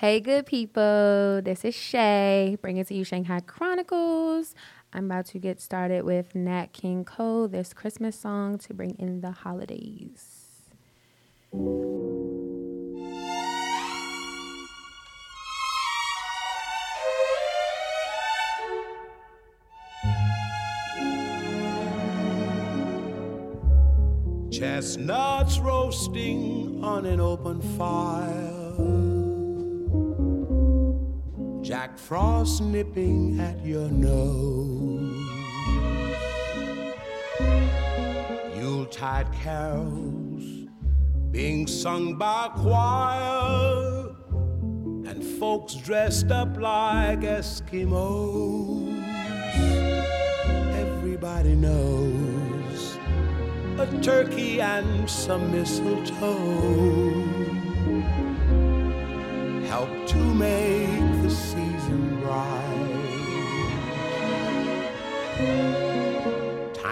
Hey, good people. This is Shay, bringing to you Shanghai Chronicles. I'm about to get started with Nat King Cole, this Christmas song to bring in the holidays. Chestnuts roasting on an open fire. Jack Frost nipping at your nose. Yuletide carols being sung by choir. And folks dressed up like Eskimos. Everybody knows a turkey and some mistletoe help to make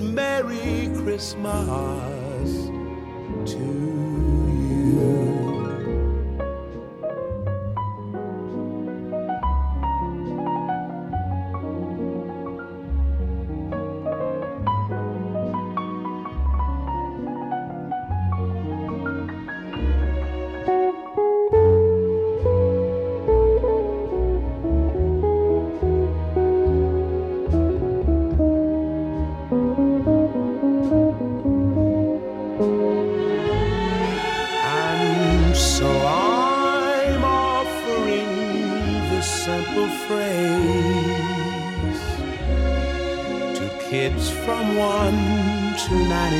Merry Christmas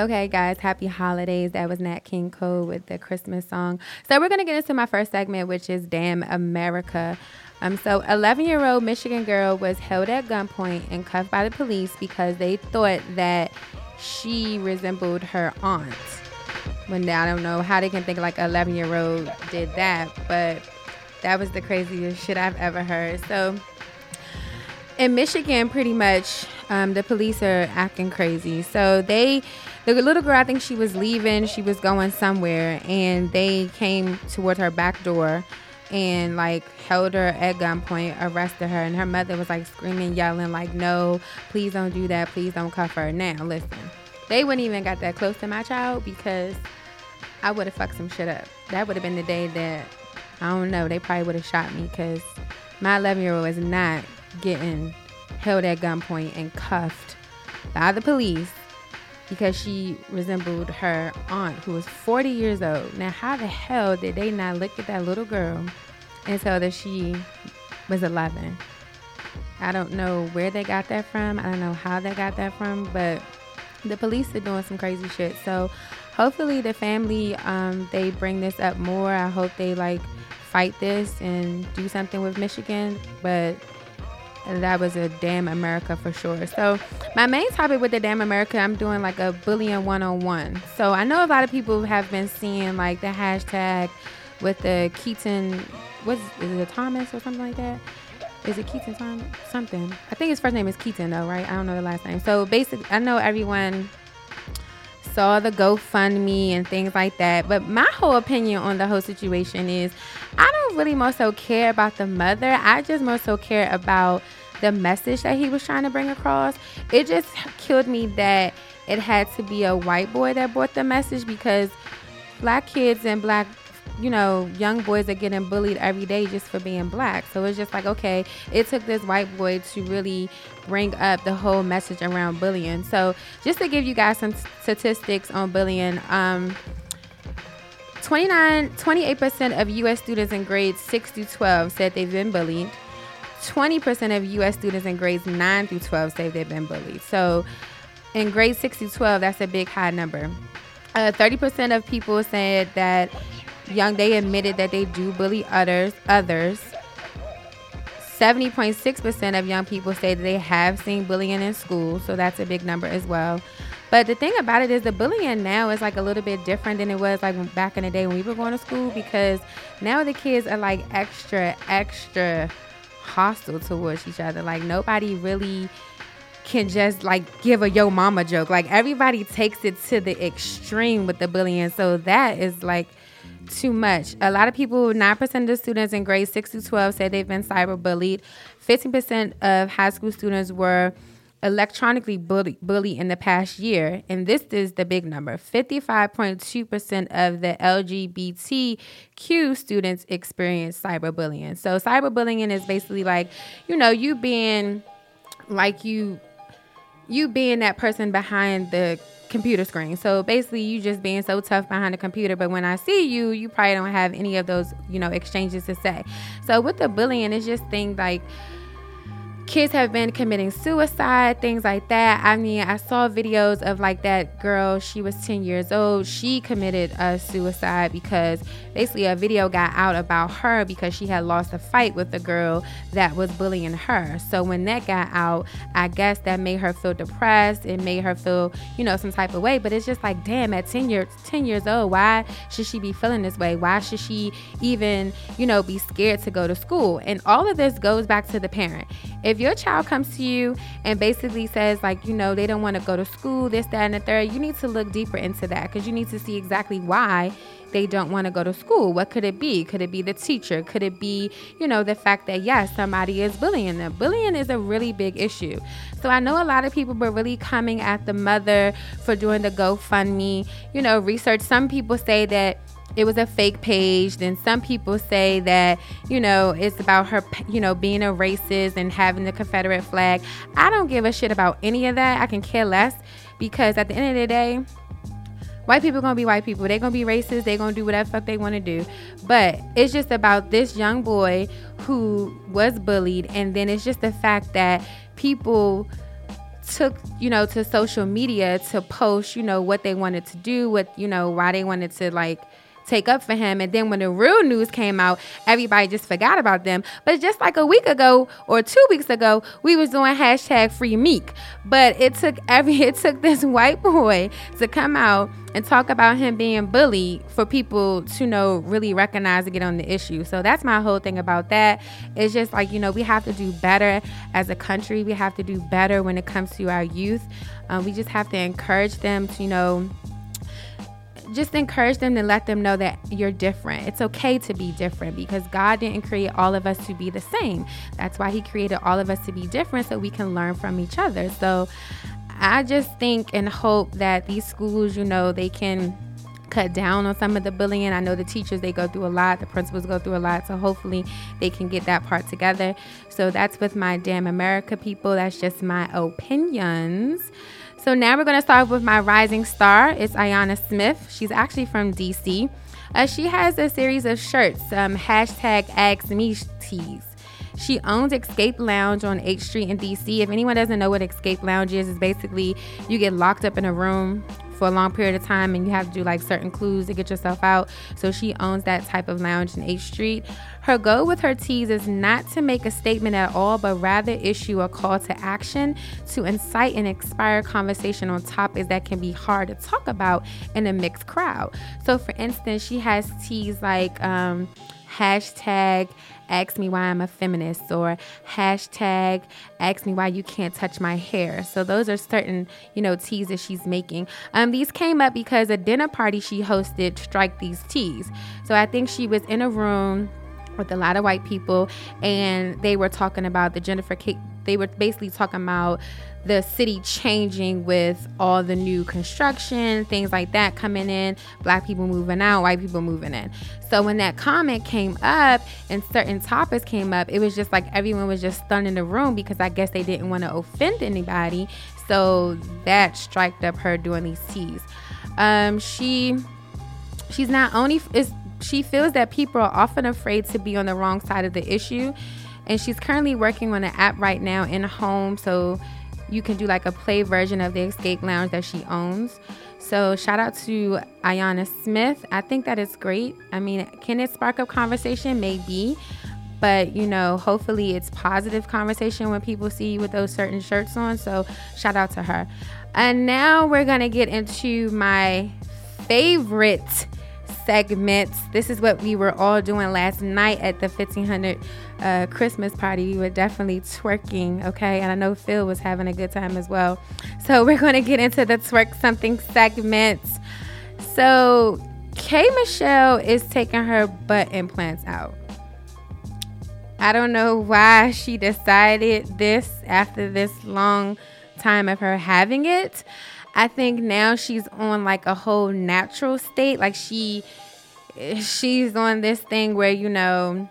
Okay, guys, happy holidays. That was Nat King Cole with the Christmas song. So we're gonna get into my first segment, which is Damn America. Um, so 11 year old Michigan girl was held at gunpoint and cuffed by the police because they thought that she resembled her aunt. When I don't know how they can think like 11 year old did that, but that was the craziest shit I've ever heard. So in Michigan, pretty much, um, the police are acting crazy. So they, the little girl, I think she was leaving, she was going somewhere, and they came toward her back door and like held her at gunpoint, arrested her, and her mother was like screaming, yelling, like, "No, please don't do that, please don't cuff her." Now, listen, they wouldn't even got that close to my child because I would have fucked some shit up. That would have been the day that I don't know. They probably would have shot me because my 11 year old is not getting held at gunpoint and cuffed by the police because she resembled her aunt who was 40 years old. Now, how the hell did they not look at that little girl and tell that she was 11? I don't know where they got that from. I don't know how they got that from, but the police are doing some crazy shit. So hopefully the family um, they bring this up more. I hope they like fight this and do something with Michigan, but that was a damn America for sure. So my main topic with the damn America, I'm doing like a bullying one-on-one. So I know a lot of people have been seeing like the hashtag with the Keaton, what's is it Thomas or something like that? Is it Keaton Thomas? Something. I think his first name is Keaton though, right? I don't know the last name. So basically, I know everyone saw the GoFundMe and things like that. But my whole opinion on the whole situation is I don't really more so care about the mother. I just more so care about the message that he was trying to bring across. It just killed me that it had to be a white boy that brought the message because black kids and black you know, young boys are getting bullied every day just for being black. So it's just like, okay, it took this white boy to really bring up the whole message around bullying. So just to give you guys some statistics on bullying, um, 29, 28% of U.S. students in grades 6 through 12 said they've been bullied. 20% of U.S. students in grades 9 through 12 say they've been bullied. So in grades 6 through 12, that's a big high number. Uh, 30% of people said that young they admitted that they do bully others others 70.6% of young people say that they have seen bullying in school so that's a big number as well but the thing about it is the bullying now is like a little bit different than it was like back in the day when we were going to school because now the kids are like extra extra hostile towards each other like nobody really can just like give a yo mama joke like everybody takes it to the extreme with the bullying so that is like too much. A lot of people, 9% of the students in grades 6 to 12 say they've been cyberbullied. 15% of high school students were electronically bullied in the past year. And this is the big number 55.2% of the LGBTQ students experience cyberbullying. So, cyberbullying is basically like, you know, you being like you you being that person behind the computer screen. So basically, you just being so tough behind the computer. But when I see you, you probably don't have any of those, you know, exchanges to say. So with the bullying, it's just things like kids have been committing suicide, things like that. I mean, I saw videos of like that girl, she was 10 years old. She committed a suicide because basically a video got out about her because she had lost a fight with a girl that was bullying her. So when that got out, I guess that made her feel depressed. It made her feel, you know, some type of way. But it's just like, damn, at 10 years 10 years old, why should she be feeling this way? Why should she even, you know, be scared to go to school? And all of this goes back to the parent. If your child comes to you and basically says, like, you know, they don't want to go to school, this, that, and the third, you need to look deeper into that because you need to see exactly why they don't want to go to school. What could it be? Could it be the teacher? Could it be, you know, the fact that, yes, somebody is bullying them? Bullying is a really big issue. So I know a lot of people were really coming at the mother for doing the GoFundMe, you know, research. Some people say that it was a fake page. Then some people say that, you know, it's about her, you know, being a racist and having the Confederate flag. I don't give a shit about any of that. I can care less because at the end of the day, white people gonna be white people. They're gonna be racist. They're gonna do whatever fuck they wanna do. But it's just about this young boy who was bullied, and then it's just the fact that people took you know to social media to post you know what they wanted to do what you know why they wanted to like take up for him. And then when the real news came out, everybody just forgot about them. But just like a week ago or two weeks ago, we was doing hashtag free Meek. But it took every it took this white boy to come out and talk about him being bullied for people to know really recognize and get on the issue. So that's my whole thing about that. It's just like, you know, we have to do better as a country. We have to do better when it comes to our youth. Um, we just have to encourage them to, you know, just encourage them to let them know that you're different. It's okay to be different because God didn't create all of us to be the same. That's why He created all of us to be different so we can learn from each other. So I just think and hope that these schools, you know, they can cut down on some of the bullying. I know the teachers they go through a lot, the principals go through a lot, so hopefully they can get that part together. So that's with my damn America people. That's just my opinions. So now we're going to start with my rising star. It's Ayana Smith. She's actually from DC. Uh, she has a series of shirts, um, hashtag Ask Me tees. She owns Escape Lounge on H Street in DC. If anyone doesn't know what Escape Lounge is, it's basically you get locked up in a room for a long period of time and you have to do like certain clues to get yourself out. So she owns that type of lounge in H Street. Her goal with her teas is not to make a statement at all, but rather issue a call to action to incite and inspire conversation on topics that can be hard to talk about in a mixed crowd. So, for instance, she has teas like um, hashtag ask me why I'm a feminist or hashtag ask me why you can't touch my hair. So those are certain, you know, teas that she's making. Um, these came up because a dinner party she hosted strike these teas. So I think she was in a room with a lot of white people and they were talking about the Jennifer they were basically talking about the city changing with all the new construction, things like that coming in, black people moving out, white people moving in. So when that comment came up and certain topics came up, it was just like everyone was just stunned in the room because I guess they didn't want to offend anybody. So that striked up her doing these teas. Um, she she's not only is she feels that people are often afraid to be on the wrong side of the issue and she's currently working on an app right now in home so you can do like a play version of the escape lounge that she owns. So shout out to ayana smith. I think that is great. I mean can it spark up conversation? Maybe. But you know hopefully it's positive conversation when people see you with those certain shirts on. So shout out to her. And now we're gonna get into my favorite segments. This is what we were all doing last night at the 1500 uh, Christmas party. We were definitely twerking, okay? And I know Phil was having a good time as well. So we're going to get into the twerk something segments. So K Michelle is taking her butt implants out. I don't know why she decided this after this long time of her having it. I think now she's on like a whole natural state. Like she she's on this thing where, you know,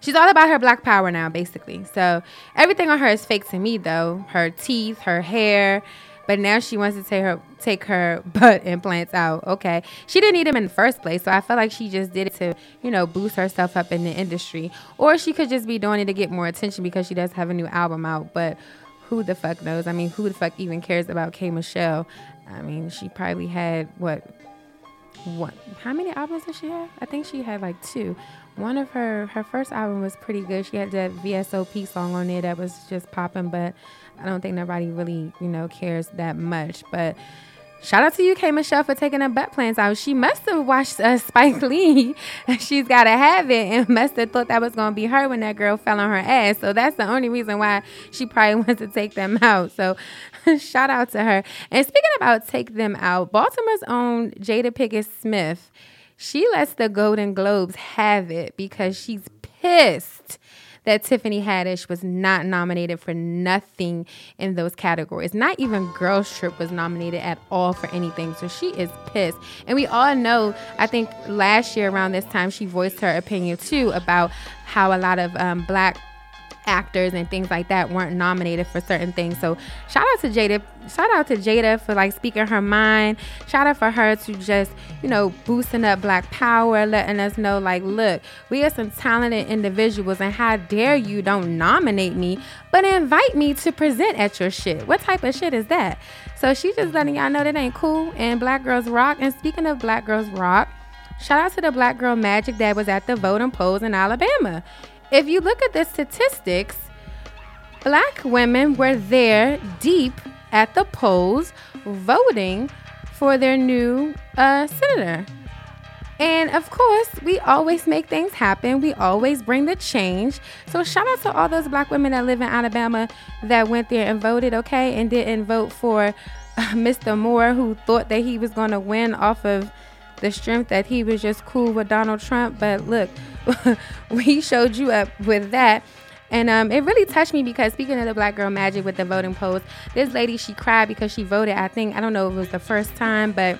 she's all about her black power now, basically. So everything on her is fake to me though. Her teeth, her hair. But now she wants to take her take her butt implants out. Okay. She didn't need them in the first place. So I felt like she just did it to, you know, boost herself up in the industry. Or she could just be doing it to get more attention because she does have a new album out. But who the fuck knows? I mean, who the fuck even cares about K Michelle? I mean, she probably had what what how many albums did she have? I think she had like two. One of her her first album was pretty good. She had that VSOP song on there that was just popping, but I don't think nobody really, you know, cares that much. But Shout out to you, K Michelle, for taking her butt plans out. She must have watched uh, Spike Lee. She's got to have it and must have thought that was going to be her when that girl fell on her ass. So that's the only reason why she probably wants to take them out. So shout out to her. And speaking about take them out, Baltimore's own Jada Pinkett Smith, she lets the Golden Globes have it because she's pissed that Tiffany Haddish was not nominated for nothing in those categories. Not even Girls Trip was nominated at all for anything. So she is pissed. And we all know, I think last year around this time, she voiced her opinion too about how a lot of um, black actors and things like that weren't nominated for certain things. So shout out to Jada. Shout out to Jada for like speaking her mind. Shout out for her to just, you know, boosting up black power, letting us know like, look, we are some talented individuals and how dare you don't nominate me, but invite me to present at your shit. What type of shit is that? So she's just letting y'all know that ain't cool and black girls rock. And speaking of black girls rock, Shout out to the black girl magic that was at the voting polls in Alabama if you look at the statistics, black women were there deep at the polls voting for their new uh, senator. And of course, we always make things happen. We always bring the change. So shout out to all those black women that live in Alabama that went there and voted, okay, and didn't vote for uh, Mr. Moore, who thought that he was going to win off of the strength that he was just cool with Donald Trump. But look, we showed you up with that. And um, it really touched me because speaking of the black girl magic with the voting polls, this lady she cried because she voted. I think I don't know if it was the first time, but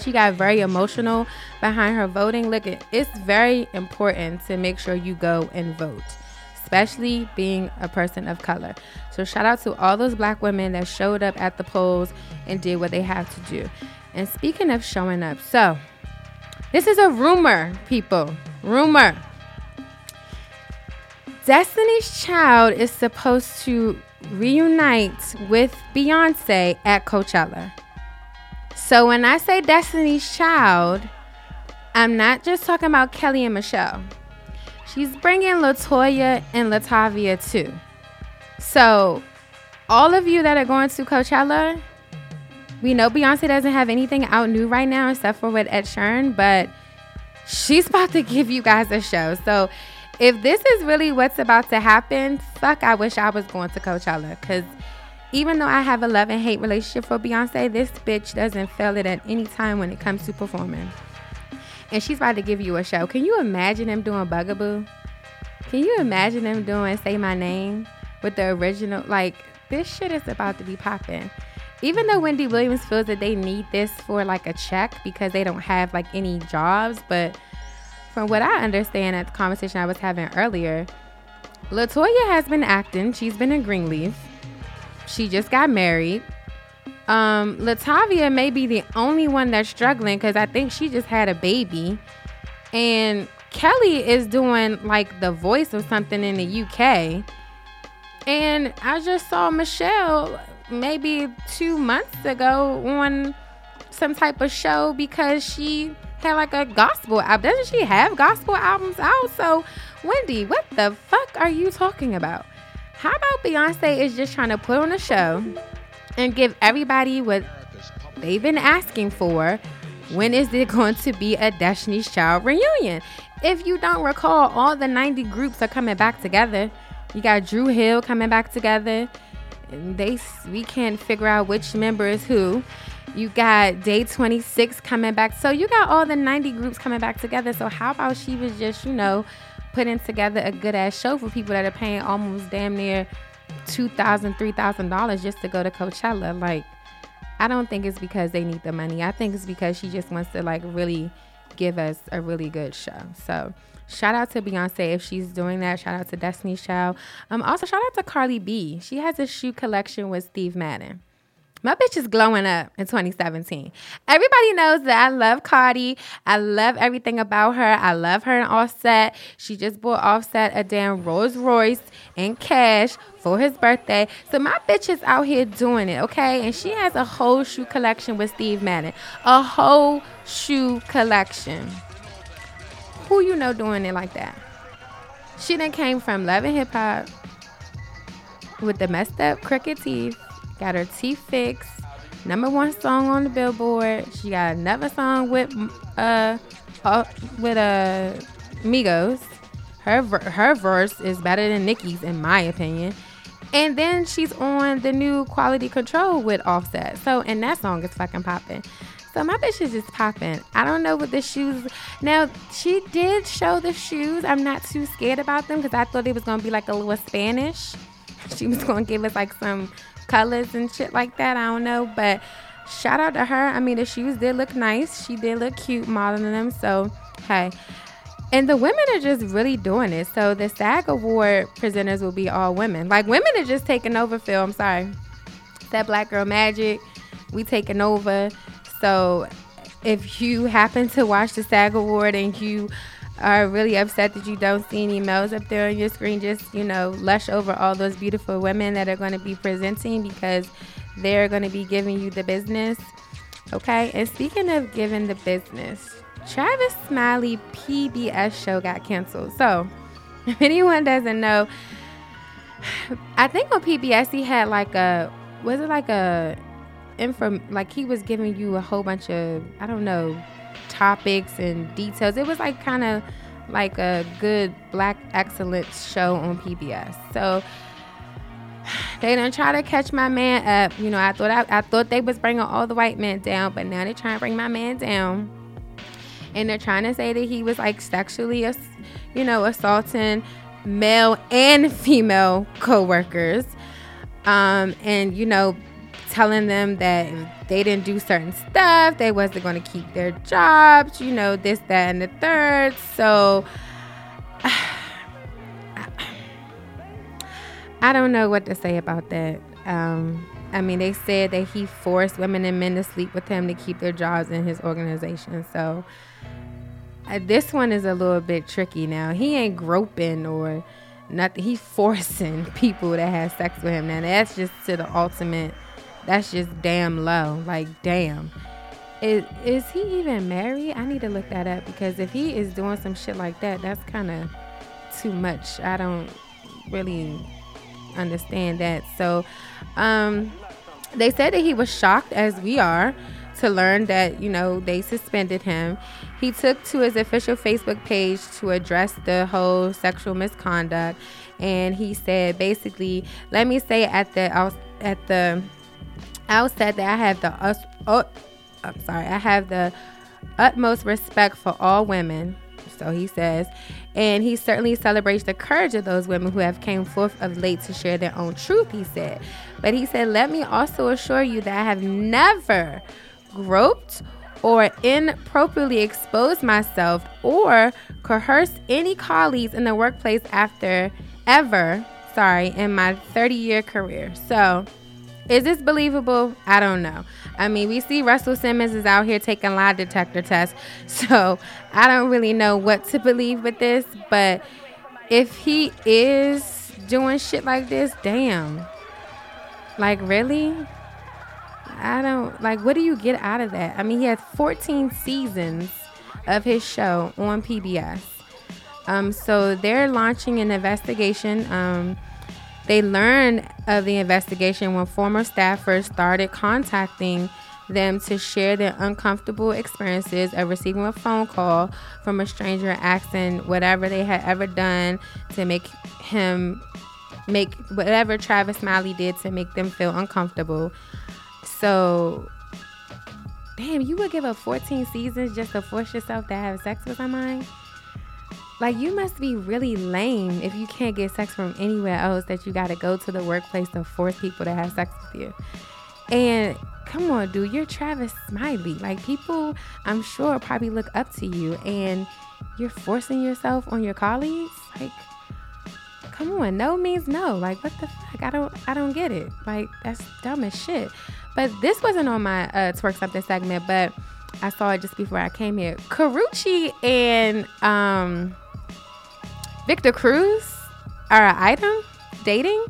she got very emotional behind her voting. Look, it's very important to make sure you go and vote, especially being a person of color. So shout out to all those black women that showed up at the polls and did what they have to do. And speaking of showing up, so this is a rumor, people. Rumor. Destiny's Child is supposed to reunite with Beyonce at Coachella. So when I say Destiny's Child, I'm not just talking about Kelly and Michelle. She's bringing Latoya and Latavia too. So all of you that are going to Coachella, we know Beyonce doesn't have anything out new right now except for with Ed Sheeran, but she's about to give you guys a show. So if this is really what's about to happen, fuck, I wish I was going to Coachella. Because even though I have a love and hate relationship for Beyonce, this bitch doesn't fail it at any time when it comes to performing. And she's about to give you a show. Can you imagine them doing Bugaboo? Can you imagine them doing Say My Name with the original? Like, this shit is about to be popping. Even though Wendy Williams feels that they need this for like a check because they don't have like any jobs, but from what I understand at the conversation I was having earlier, Latoya has been acting. She's been in Greenleaf. She just got married. Um, Latavia may be the only one that's struggling because I think she just had a baby. And Kelly is doing like the voice of something in the UK. And I just saw Michelle maybe two months ago on some type of show because she had like a gospel album. Doesn't she have gospel albums out? So, Wendy, what the fuck are you talking about? How about Beyonce is just trying to put on a show and give everybody what they've been asking for? When is it going to be a Destiny's Child reunion? If you don't recall, all the 90 groups are coming back together. You got Dru Hill coming back together. And they we can't figure out which member is who. You got Day 26 coming back. So you got all the 90 groups coming back together. So how about she was just, you know, putting together a good ass show for people that are paying almost damn near $2,000, $3,000 just to go to Coachella? Like, I don't think it's because they need the money. I think it's because she just wants to like really give us a really good show. So shout out to Beyonce if she's doing that. Shout out to Destiny's Child. Um, also shout out to Cardi B. She has a shoe collection with Steve Madden. My bitch is glowing up in 2017. Everybody knows that I love Cardi. I love everything about her. I love her and Offset. She just bought Offset a damn Rolls Royce in cash for his birthday. So my bitch is out here doing it, okay? And she has a whole shoe collection with Steve Madden. A whole shoe collection. Who you know doing it like that? She then came from Love and Hip Hop with the messed up crooked teeth got her teeth fixed. Number one song on the Billboard. She got another song with uh, uh with uh Migos. Her her verse is better than Nicki's in my opinion. And then she's on the new Quality Control with Offset. So and that song is fucking popping. So my bitch is just popping. I don't know what the shoes. Now she did show the shoes. I'm not too scared about them because I thought it was gonna be like a little Spanish. She was gonna give us like some colors and shit like that. I don't know, but shout out to her. I mean, the shoes did look nice. She did look cute modeling them. So, hey. And the women are just really doing it. So the SAG Award presenters will be all women. Like women are just taking over. Phil, I'm sorry. That Black Girl Magic, we taking over. So if you happen to watch the SAG Award and you are really upset that you don't see any males up there on your screen, just, you know, lush over all those beautiful women that are going to be presenting because they're going to be giving you the business. Okay. And speaking of giving the business, Travis Smiley PBS show got canceled. So, if anyone doesn't know, I think on PBS he had like a, was it like a, info, like he was giving you a whole bunch of, I don't know, topics and details. It was like kind of like a good black excellence show on PBS. So they didn't try to catch my man up. You know, I thought I, I thought they was bringing all the white men down, but now they're trying to bring my man down. And they're trying to say that he was like sexually, you know, assaulting male and female coworkers. Um, and you know, telling them that if they didn't do certain stuff, they wasn't going to keep their jobs, you know, this, that, and the third. So I don't know what to say about that. Um, I mean, they said that he forced women and men to sleep with him to keep their jobs in his organization. So uh, this one is a little bit tricky now. He ain't groping or nothing. He's forcing people to have sex with him. Now that's just to the ultimate. That's just damn low. Like damn. Is is he even married? I need to look that up because if he is doing some shit like that, that's kind of too much. I don't really understand that. So, um, they said that he was shocked, as we are, to learn that you know they suspended him. He took to his official Facebook page to address the whole sexual misconduct, and he said basically, "Let me say at the at the outset that I have the uh, uh, I'm sorry, I have the utmost respect for all women." So he says, and he certainly celebrates the courage of those women who have came forth of late to share their own truth. He said, but he said, let me also assure you that I have never groped or inappropriately exposed myself or coerced any colleagues in the workplace after ever, sorry, in my 30 year career. So, is this believable? I don't know. I mean, we see Russell Simmons is out here taking lie detector tests. So, I don't really know what to believe with this, but if he is doing shit like this, damn. Like, really? I don't like what do you get out of that? I mean, he has 14 seasons of his show on PBS. Um, so they're launching an investigation. Um, they learned of the investigation when former staffers started contacting them to share their uncomfortable experiences of receiving a phone call from a stranger asking whatever they had ever done to make him make whatever Travis Smiley did to make them feel uncomfortable. So, damn, you would give up 14 seasons just to force yourself to have sex with somebody? Like, you must be really lame if you can't get sex from anywhere else that you got to go to the workplace to force people to have sex with you. And come on, dude, you're Travis Smiley. Like, people, I'm sure, probably look up to you, and you're forcing yourself on your colleagues? Like, come on, no means no. Like, what the fuck? I don't, I don't get it. Like, that's dumb as shit. But this wasn't on my uh, twerk something segment, but I saw it just before I came here. Karrueche and um, Victor Cruz are an item dating.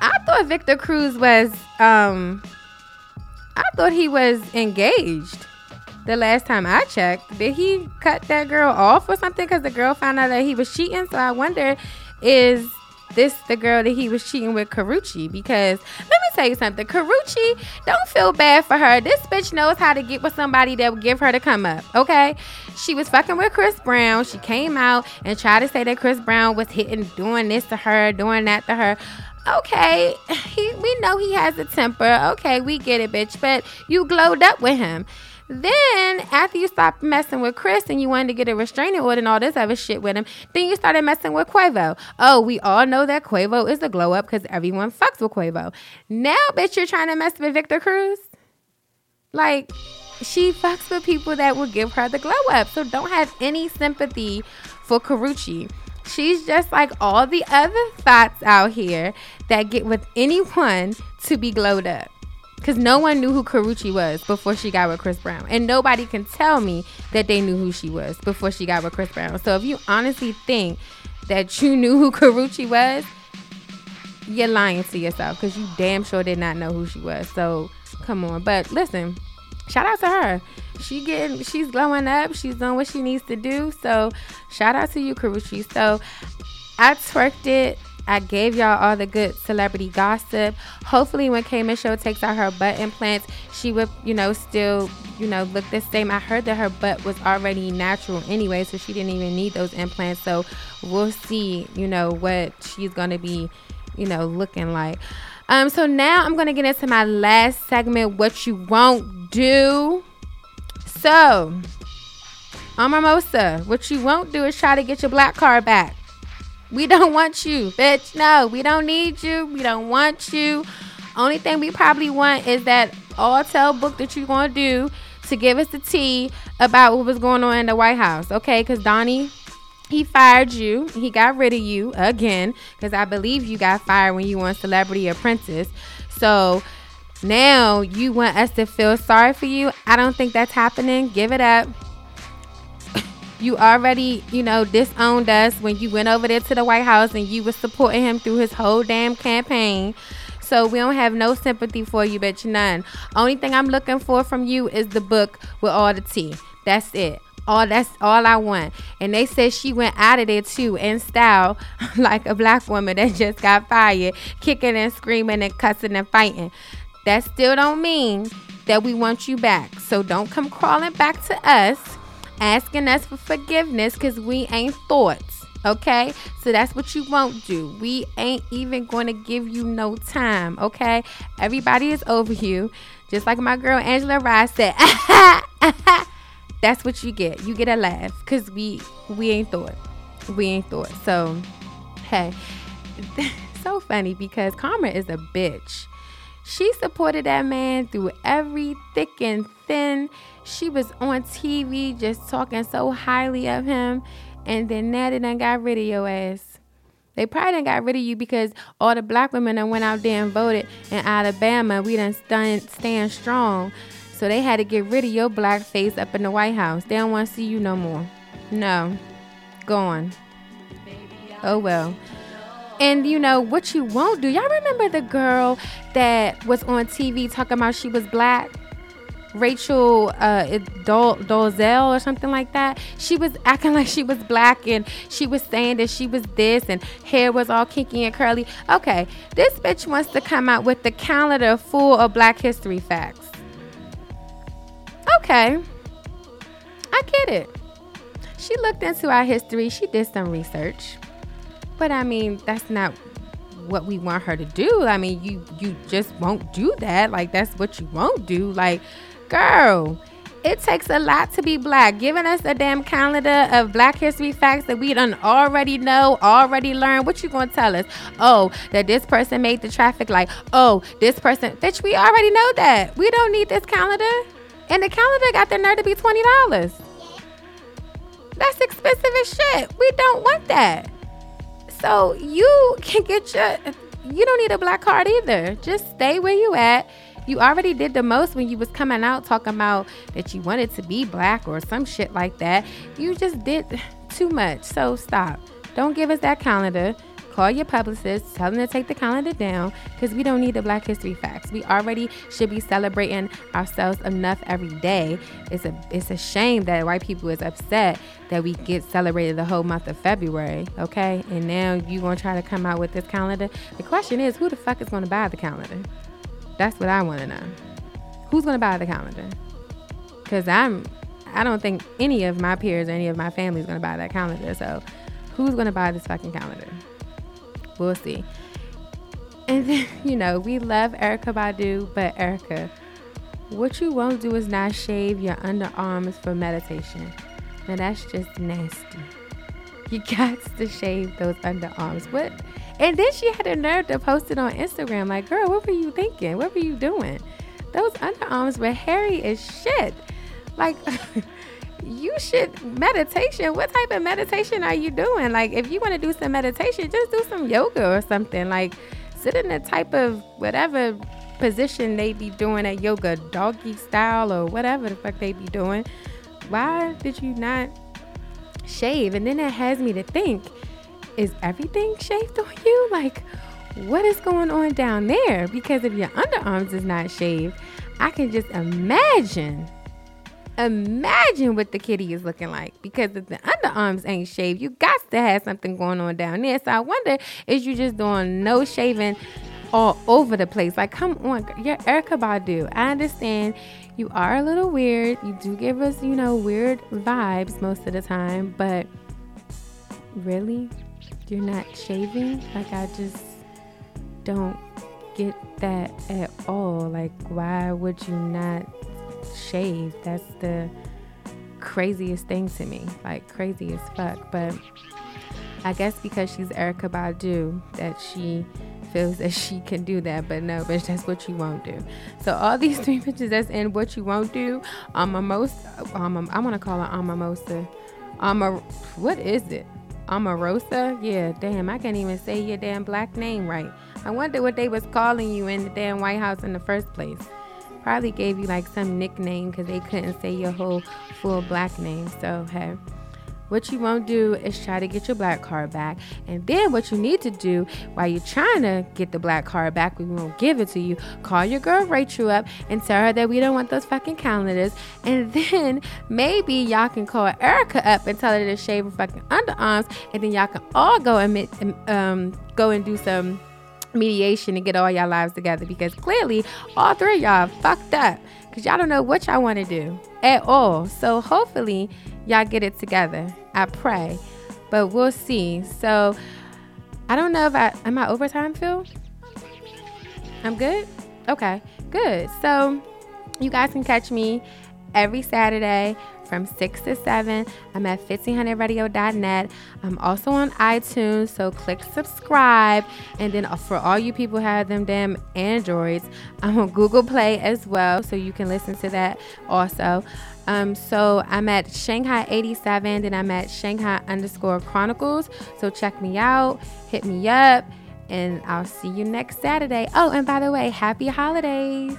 I thought Victor Cruz was um, I thought he was engaged. The last time I checked, did he cut that girl off or something? Because the girl found out that he was cheating. So I wonder, is this the girl that he was cheating with Karrueche because tell you something. Karrueche don't feel bad for her. This bitch knows how to get with somebody that will give her to come up okay? She was fucking with Chris Brown. She came out and tried to say that Chris Brown was hitting doing this to her doing that to her. Okay he, we know he has a temper. Okay we get it bitch but you glowed up with him then after you stopped messing with Chris and you wanted to get a restraining order and all this other shit with him, then you started messing with Quavo. Oh, we all know that Quavo is a glow up because everyone fucks with Quavo. Now, bitch, you're trying to mess with Victor Cruz. Like, she fucks with people that will give her the glow up. So don't have any sympathy for Karrueche. She's just like all the other thoughts out here that get with anyone to be glowed up because no one knew who Karrueche was before she got with Chris Brown, and nobody can tell me that they knew who she was before she got with Chris Brown. So if you honestly think that you knew who Karrueche was, you're lying to yourself because you damn sure did not know who she was. So come on, but listen, shout out to her. She getting, she's glowing up. She's doing what she needs to do. So shout out to you, Karrueche. So I twerked it I gave y'all all the good celebrity gossip. Hopefully, when K Show takes out her butt implants, she would, you know, still, you know, look the same. I heard that her butt was already natural anyway, so she didn't even need those implants. So we'll see, you know, what she's gonna be, you know, looking like. Um, so now I'm gonna get into my last segment, what you won't do. So, Omarosa, what you won't do is try to get your black card back. We don't want you, bitch. No, we don't need you. We don't want you. Only thing we probably want is that all tell book that you're going to do to give us the tea about what was going on in the White House. Okay, because Donnie, he fired you. He got rid of you again because I believe you got fired when you were Celebrity Apprentice. So now you want us to feel sorry for you. I don't think that's happening. Give it up. You already, you know, disowned us when you went over there to the White House and you was supporting him through his whole damn campaign. So we don't have no sympathy for you, bitch. None. Only thing I'm looking for from you is the book with all the tea. That's it. All that's all I want. And they said she went out of there too in style, like a black woman that just got fired, kicking and screaming and cussing and fighting. That still don't mean that we want you back. So don't come crawling back to us asking us for forgiveness because we ain't thoughts. Okay, so that's what you won't do. We ain't even going to give you no time. Okay, everybody is over you. Just like my girl Angela Rice said, that's what you get. You get a laugh because we we ain't thought, we ain't thought. So, hey, so funny because Karma is a bitch. She supported that man through every thick and thin. She was on TV just talking so highly of him. And then now they done got rid of your ass. They probably done got rid of you because all the black women that went out there and voted in Alabama. We done stand, stand strong. So they had to get rid of your black face up in the White House. They don't want to see you no more. No. Gone. Oh well. And you know what you won't do. Y'all remember the girl that was on TV talking about she was black? Rachel uh, or something like that. She was acting like she was black and she was saying that she was this and hair was all kinky and curly. Okay, this bitch wants to come out with the calendar full of black history facts. Okay, I get it. She looked into our history, she did some research. But I mean, that's not what we want her to do. I mean, you you just won't do that. Like that's what you won't do. Like Girl, it takes a lot to be black. Giving us a damn calendar of black history facts that we done already know, already learned. What you gonna tell us? Oh, that this person made the traffic light. Oh, this person. Bitch, we already know that. We don't need this calendar. And the calendar got the nerve to be $20. That's expensive as shit. We don't want that. So you can get your you don't need a black card either. Just stay where you at you already did the most when you was coming out talking about that you wanted to be black or some shit like that. You just did too much. So stop. Don't give us that calendar. Call your publicist, tell them to take the calendar down because we don't need the Black History facts. We already should be celebrating ourselves enough every day. It's a it's a shame that white people is upset that we get celebrated the whole month of February, okay? And now you gonna try to come out with this calendar. The question is, who the fuck is gonna buy the calendar? That's what I want to know. Who's to buy the calendar? Because I'm, I don't think any of my peers or any of my family is to buy that calendar. So who's to buy this fucking calendar? We'll see. And then, you know, we love Erykah Badu, but Erykah, what you won't do is not shave your underarms for meditation. Now that's just nasty. You got to shave those underarms. What? And then she had the nerve to post it on Instagram. Like, girl, what were you thinking? What were you doing? Those underarms were hairy as shit. Like, you should meditation. What type of meditation are you doing? Like, if you want to do some meditation, just do some yoga or something. Like, sit in the type of whatever position they be doing at yoga, doggy style or whatever the fuck they be doing. Why did you not shave? And then that has me to think is everything shaved on you? Like, what is going on down there? Because if your underarms is not shaved, I can just imagine, imagine what the kitty is looking like. Because if the underarms ain't shaved, you got to have something going on down there. So I wonder, is you just doing no shaving all over the place? Like, come on, you're Erykah Badu. I understand you are a little weird. You do give us, you know, weird vibes most of the time, but really? you're not shaving. Like, I just don't get that at all. Like, why would you not shave? That's the craziest thing to me. Like, crazy as fuck. But I guess because she's Erykah Badu, that she feels that she can do that, but no, bitch, that's what you won't do. So all these three bitches that's in what you won't do, um, most, um, I want to call her Amamosa. Um, what is it? Omarosa? Yeah, damn, I can't even say your damn black name right. I wonder what they was calling you in the damn White House in the first place. Probably gave you like some nickname because they couldn't say your whole full black name. So, hey. what you won't do is try to get your black card back. And then what you need to do while you're trying to get the black card back, we won't give it to you. Call your girl Rachel up and tell her that we don't want those fucking calendars. And then maybe y'all can call Erykah up and tell her to shave her fucking underarms. And then y'all can all go and um, go and do some mediation and get all y'all lives together because clearly all three of y'all fucked up because y'all don't know what y'all want to do at all. So hopefully y'all get it together. I pray, but we'll see. So I don't know if I am I overtime, Phil. I'm good. Okay, good. So you guys can catch me every Saturday from 6 to 7. I'm at 1500radio.net. I'm also on iTunes, so click subscribe. And then for all you people who have them damn Androids, I'm on Google Play as well, so you can listen to that also. Um, so I'm at Shanghai 87, then I'm at Shanghai underscore Chronicles. So check me out, hit me up, and I'll see you next Saturday. Oh, and by the way, happy holidays!